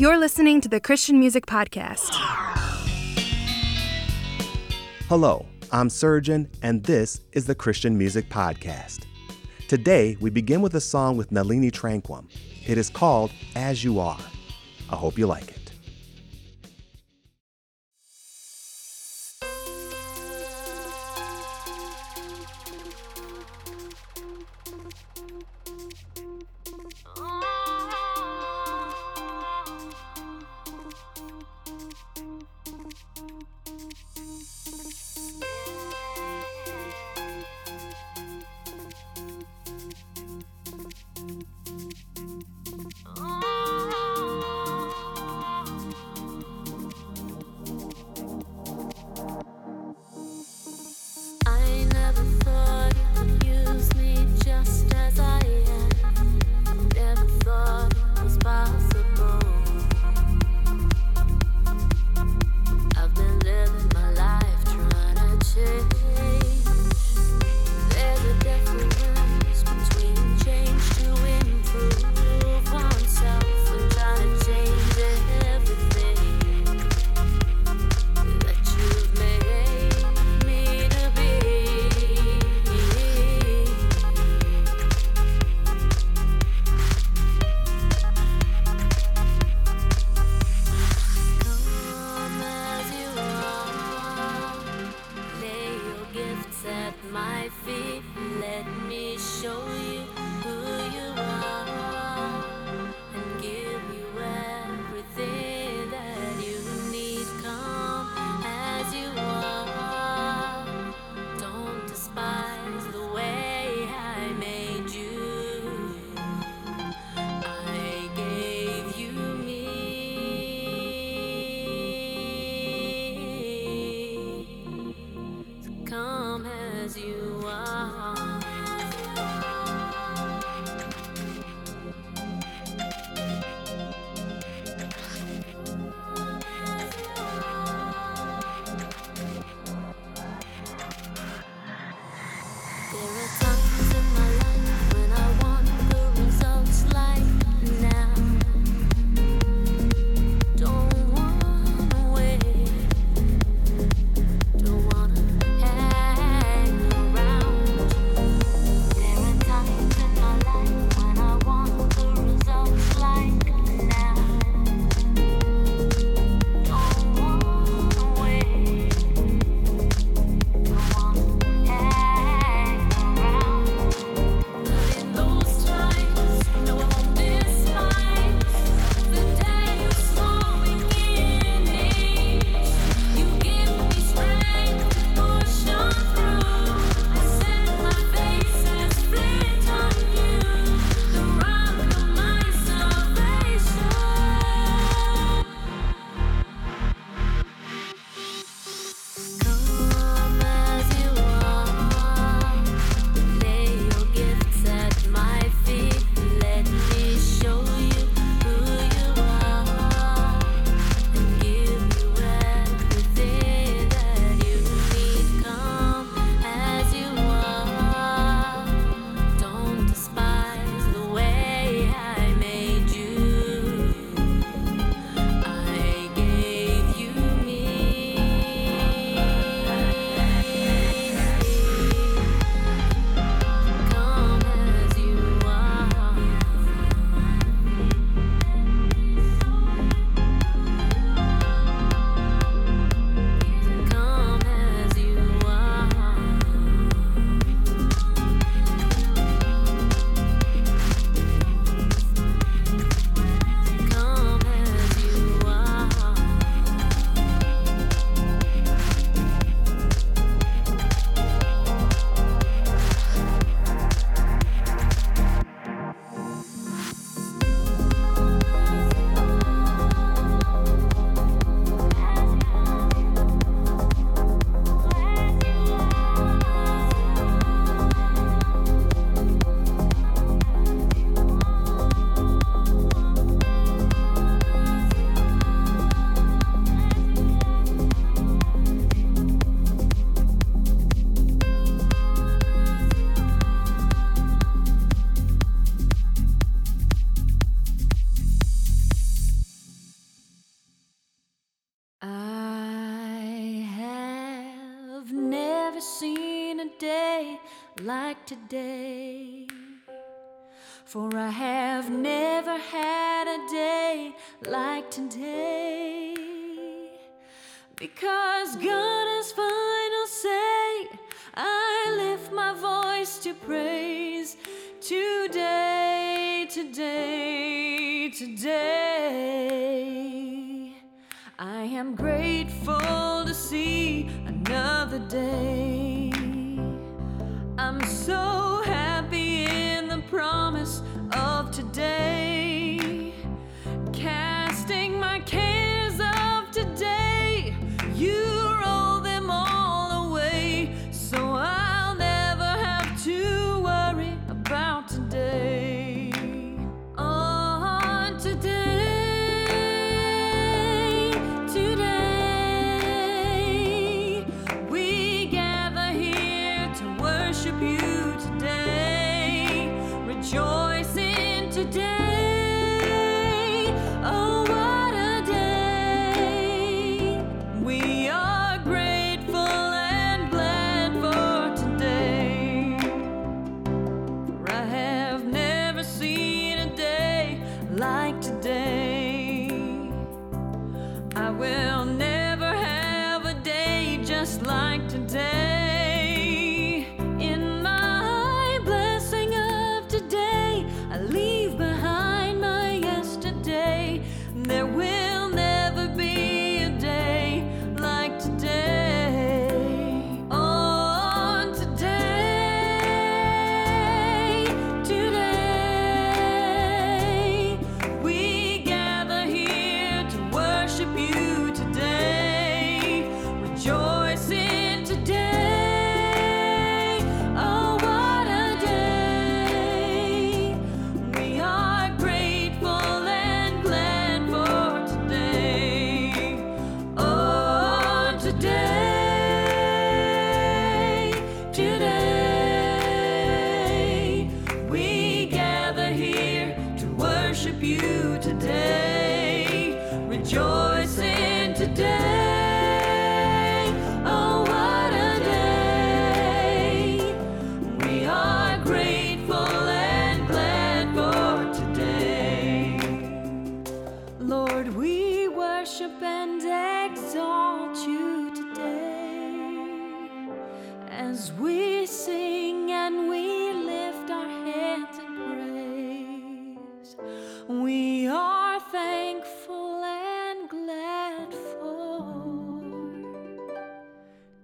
You're listening to the Christian Music Podcast. Hello, I'm Surgeon, and this is the Christian Music Podcast. Today, we begin with a song with Nalini Tranquim. It is called As You Are. I hope you like it. today. For I have never had a day like today. Because God has final say, I lift my voice to praise today, today, today. I am grateful to see another day so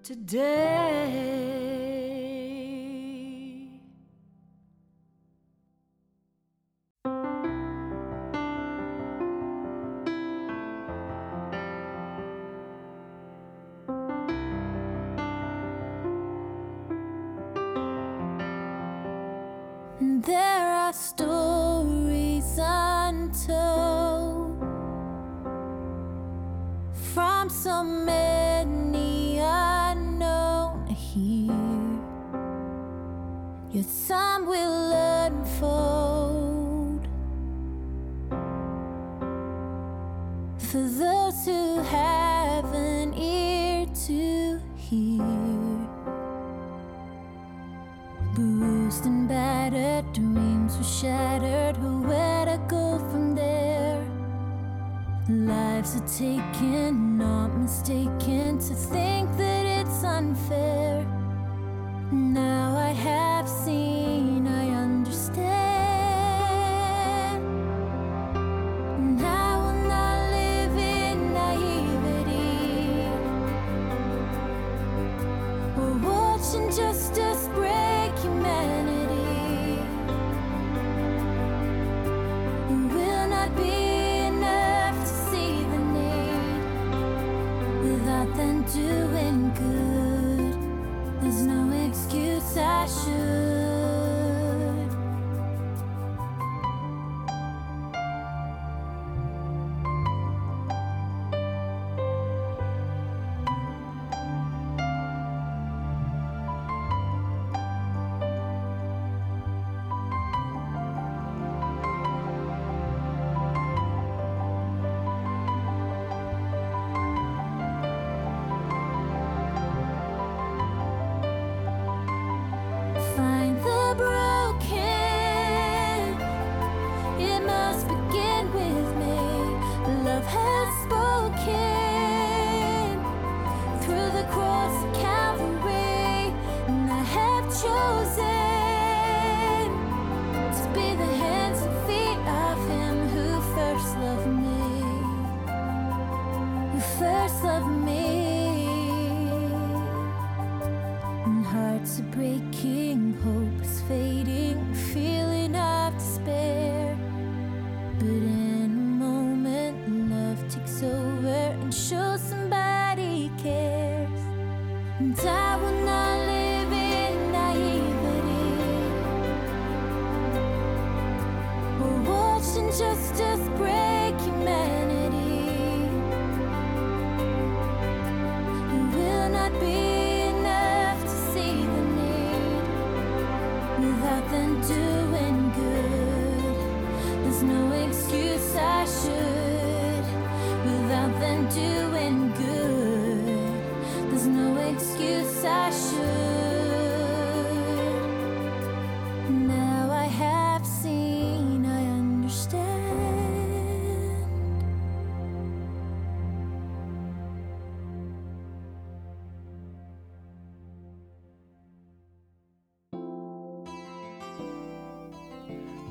today. lives are taken, not mistaken, to think that it's unfair. Now I have seen. I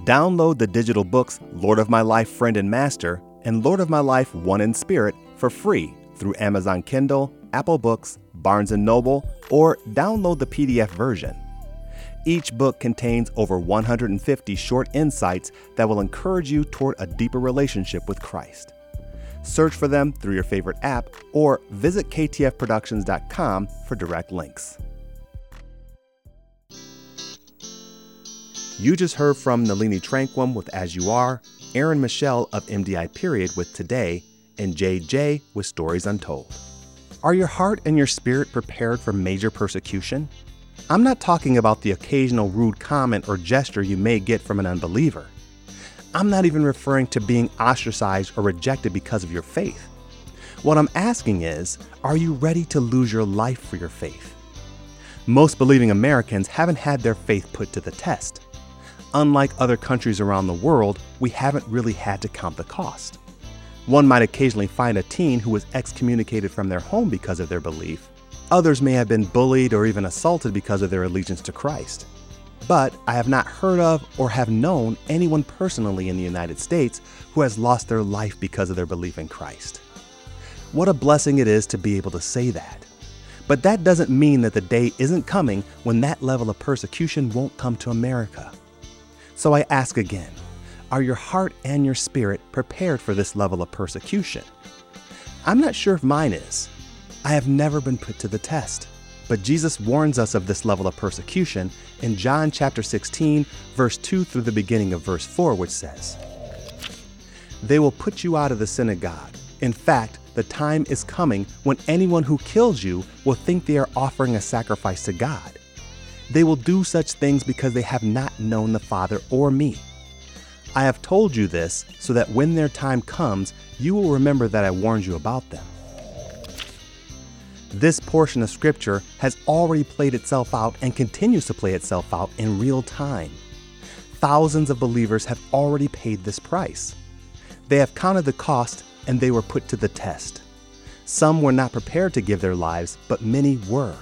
Download the digital books Lord of My Life, Friend and Master and Lord of My Life, One in Spirit for free through Amazon Kindle, Apple Books, Barnes & Noble, or download the PDF version. Each book contains over 150 short insights that will encourage you toward a deeper relationship with Christ. Search for them through your favorite app or visit ktfproductions.com for direct links. You just heard from Nalini Tranquim with As You Are, Aryn Michelle of MDI Period with Today, and JJ with Stories Untold. Are your heart and your spirit prepared for major persecution? I'm not talking about the occasional rude comment or gesture you may get from an unbeliever. I'm not even referring to being ostracized or rejected because of your faith. What I'm asking is, are you ready to lose your life for your faith? Most believing Americans haven't had their faith put to the test. Unlike other countries around the world, we haven't really had to count the cost. One might occasionally find a teen who was excommunicated from their home because of their belief. Others may have been bullied or even assaulted because of their allegiance to Christ. But I have not heard of or have known anyone personally in the United States who has lost their life because of their belief in Christ. What a blessing it is to be able to say that. But that doesn't mean that the day isn't coming when that level of persecution won't come to America. So I ask again are your heart and your spirit prepared for this level of persecution? I'm not sure if mine is. I have never been put to the test. But Jesus warns us of this level of persecution in John chapter 16, verse 2 through the beginning of verse 4, which says, They will put you out of the synagogue. In fact, the time is coming when anyone who kills you will think they are offering a sacrifice to God. They will do such things because they have not known the Father or me. I have told you this so that when their time comes, you will remember that I warned you about them. This portion of Scripture has already played itself out and continues to play itself out in real time. Thousands of believers have already paid this price. They have counted the cost and they were put to the test. Some were not prepared to give their lives, but many were.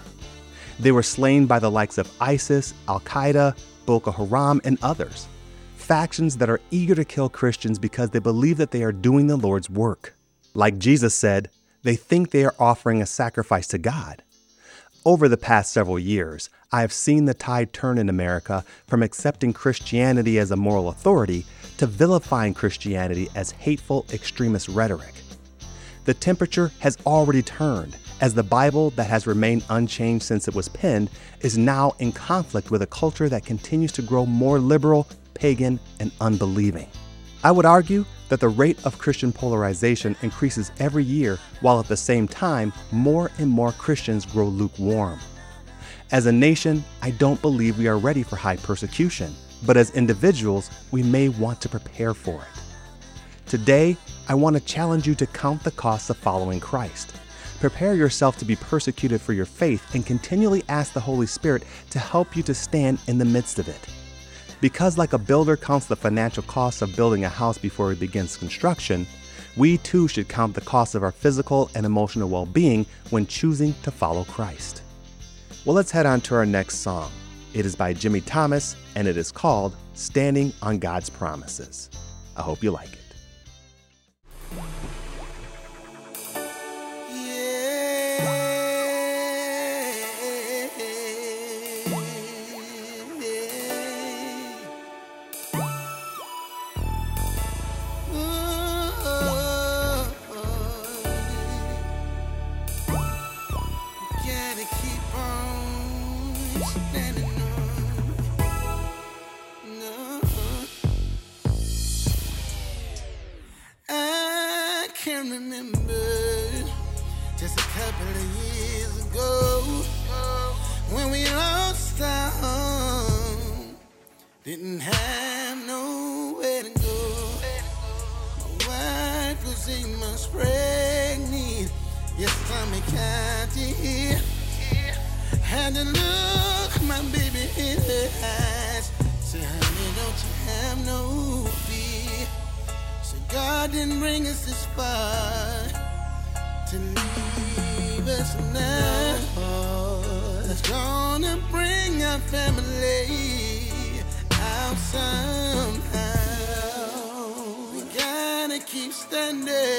They were slain by the likes of ISIS, Al Qaeda, Boko Haram, and others. Factions that are eager to kill Christians because they believe that they are doing the Lord's work. Like Jesus said, they think they are offering a sacrifice to God. Over the past several years, I have seen the tide turn in America from accepting Christianity as a moral authority to vilifying Christianity as hateful extremist rhetoric. The temperature has already turned, as the Bible that has remained unchanged since it was penned is now in conflict with a culture that continues to grow more liberal, pagan, and unbelieving. I would argue that the rate of Christian polarization increases every year, while at the same time, more and more Christians grow lukewarm. As a nation, I don't believe we are ready for high persecution, but as individuals, we may want to prepare for it. Today, I want to challenge you to count the cost of following Christ. Prepare yourself to be persecuted for your faith and continually ask the Holy Spirit to help you to stand in the midst of it. Because, like a builder counts the financial costs of building a house before he begins construction, we too should count the cost of our physical and emotional well being when choosing to follow Christ. Well, let's head on to our next song. It is by Jimmy Thomas and it is called Standing on God's Promises. I hope you like it. Didn't have nowhere to go. My wife was eight months pregnant. Yes, stomach county. Had to look my baby in her eyes. Say, honey, don't you have no fear. Say, God didn't bring us this far to leave us now. It's gonna bring our family somehow. We gotta keep standing,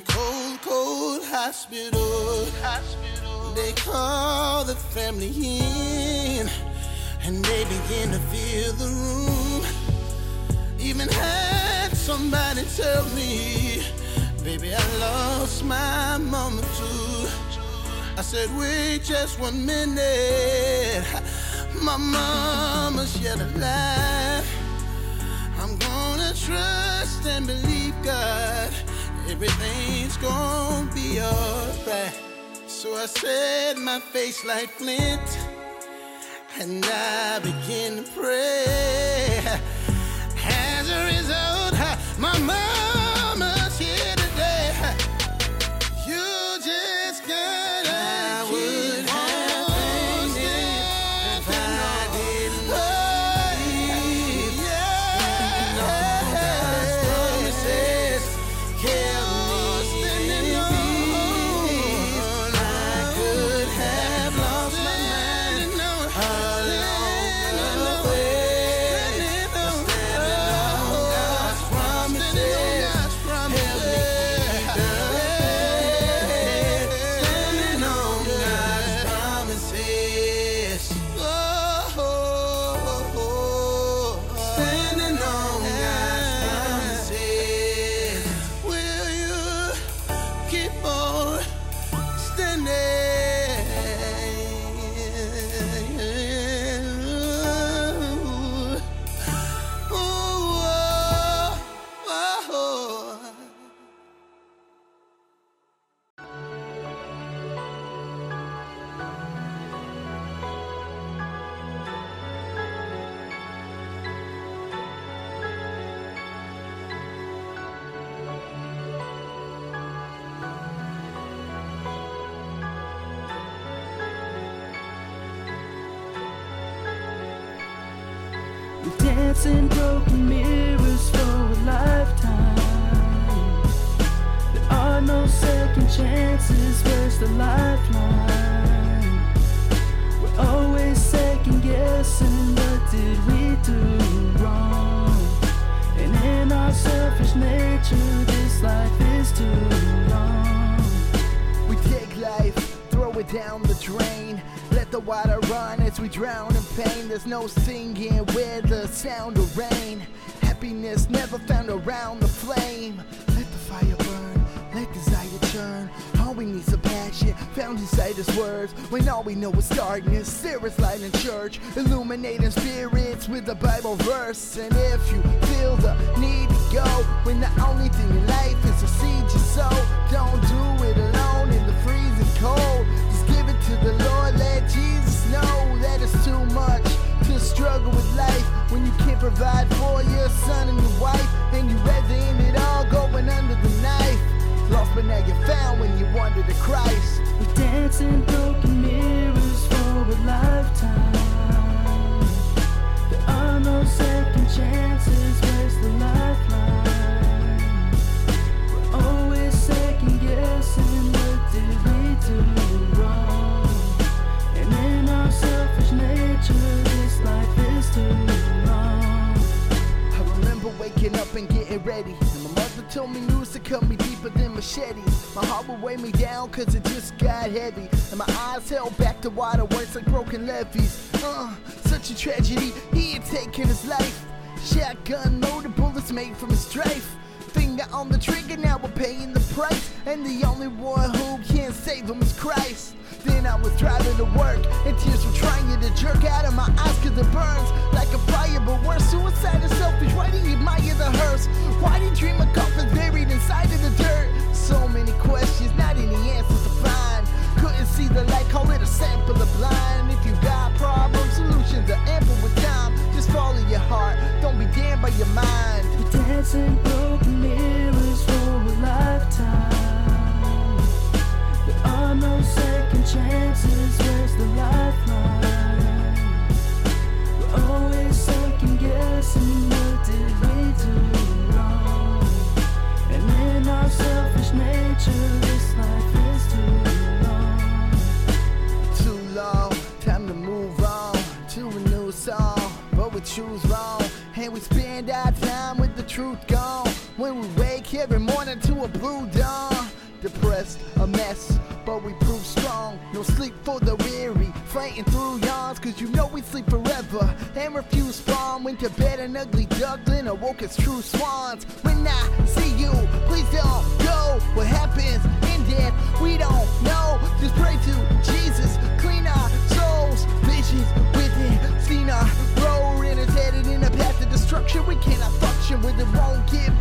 cold, cold hospital. hospital. They call the family in and they begin to fill the room. Even had somebody tell me, baby, I lost my mama too. I said, wait just one minute. My mama's yet alive. I'm gonna trust and believe God. Everything's gonna be alright. So I set my face like flint and I begin to pray. Down the drain. Let the water run as we drown in pain. There's no singing with the sound of rain. Happiness never found around the flame. Let the fire burn, let desire turn. All we need's a passion found inside his words. When all we know is darkness, there is light in church. Illuminating spirits with the Bible verse. And if you feel the need to go, when the only thing in life is a seed you sow, don't do it alone in the freezing cold. To the Lord, let Jesus know that it's too much to struggle with life when you can't provide for your son and your wife, and you rather end it all going under the knife. Lost, but now you're found when you wander to Christ. We dance in broken mirrors broken levees. Uh, such a tragedy, he had taken his life. Shotgun as true swans. When I see you, please don't go. What happens in death, we don't know. Just pray to Jesus, clean our souls, visions within, seen our road, and it's headed in a path of destruction. We cannot function with it, won't get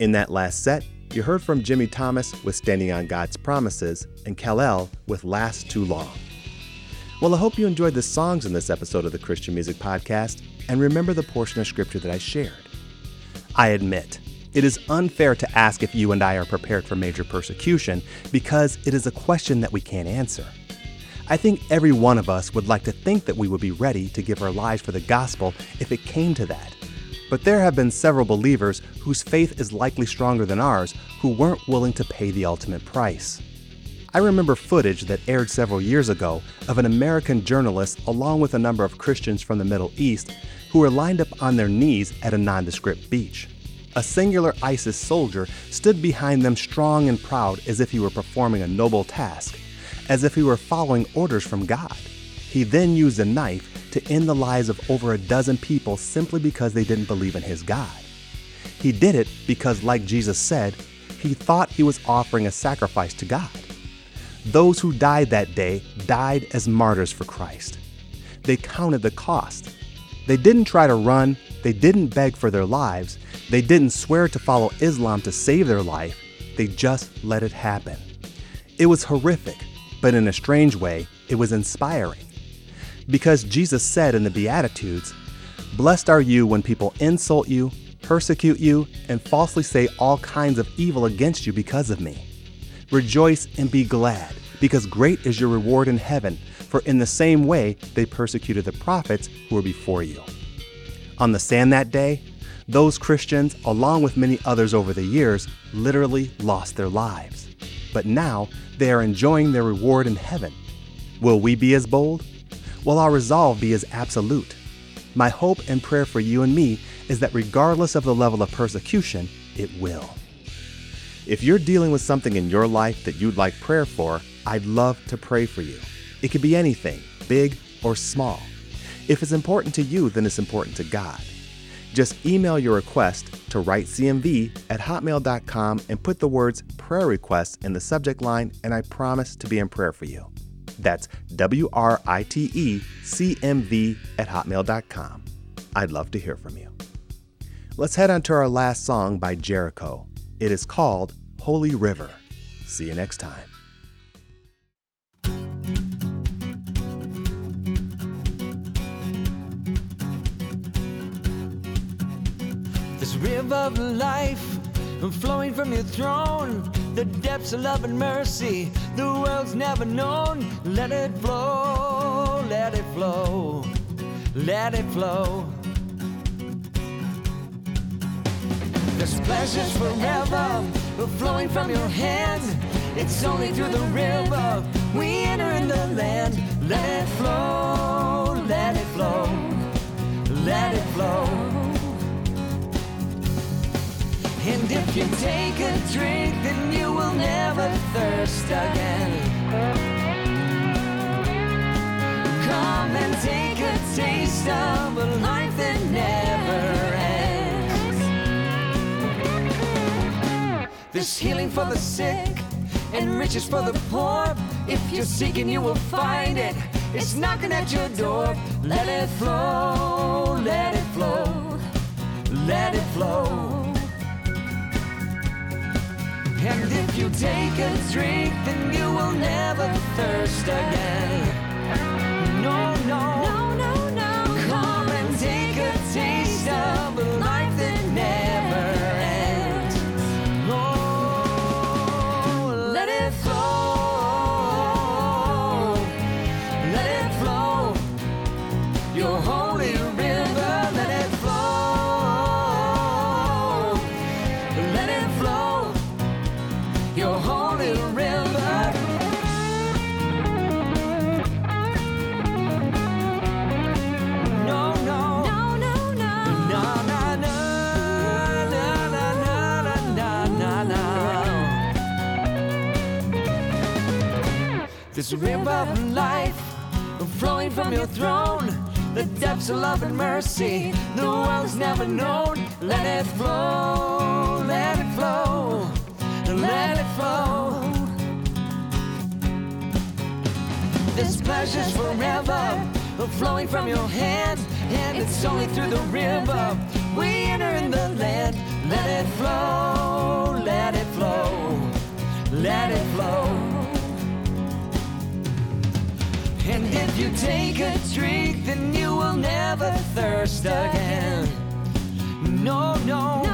In that last set, you heard from Jimmy Thomas with Standing on God's Promises and Kal-El with Last Too Long. Well, I hope you enjoyed the songs in this episode of the Christian Music Podcast and remember the portion of scripture that I shared. I admit, it is unfair to ask if you and I are prepared for major persecution because it is a question that we can't answer. I think every one of us would like to think that we would be ready to give our lives for the gospel if it came to that. But there have been several believers whose faith is likely stronger than ours who weren't willing to pay the ultimate price. I remember footage that aired several years ago of an American journalist along with a number of Christians from the Middle East who were lined up on their knees at a nondescript beach. A singular ISIS soldier stood behind them strong and proud as if he were performing a noble task, as if he were following orders from God. He then used a knife to end the lives of over a dozen people simply because they didn't believe in his God. He did it because, like Jesus said, he thought he was offering a sacrifice to God. Those who died that day died as martyrs for Christ. They counted the cost. They didn't try to run, they didn't beg for their lives, they didn't swear to follow Islam to save their life, they just let it happen. It was horrific, but in a strange way, it was inspiring. Because Jesus said in the Beatitudes, Blessed are you when people insult you, persecute you, and falsely say all kinds of evil against you because of me. Rejoice and be glad, because great is your reward in heaven, for in the same way they persecuted the prophets who were before you. On the sand that day, those Christians, along with many others over the years, literally lost their lives. But now they are enjoying their reward in heaven. Will we be as bold? Will our resolve be as absolute? My hope and prayer for you and me is that regardless of the level of persecution, it will. If you're dealing with something in your life that you'd like prayer for, I'd love to pray for you. It could be anything, big or small. If it's important to you, then it's important to God. Just email your request to writecmv at hotmail.com and put the words prayer request in the subject line, and I promise to be in prayer for you. That's W R I T E C M V at hotmail.com. I'd love to hear from you. Let's head on to our last song by Jericho. It is called Holy River. See you next time. This river of life flowing from your throne, the depths of love and mercy the world's never known. Let it flow, let it flow, let it flow. There's pleasures forever flowing from your hand. It's only through the river we enter in the land. Let it flow, let it flow, let it flow. And if you take a drink, then you will never thirst again. Come and take a taste of a life that never ends. There's healing for the sick and riches for the poor. If you're seeking, you will find it. It's knocking at your door. Let it flow, let it flow, let it flow. And if you take a drink, then you will never thirst again. River of life flowing from your throne. The depths of love and mercy the world's never known. Let it flow, let it flow let it flow. There's pleasures forever flowing from your hand, and it's only through the river we enter in the land. If you take a drink, then you will never thirst again. No, no, no, no,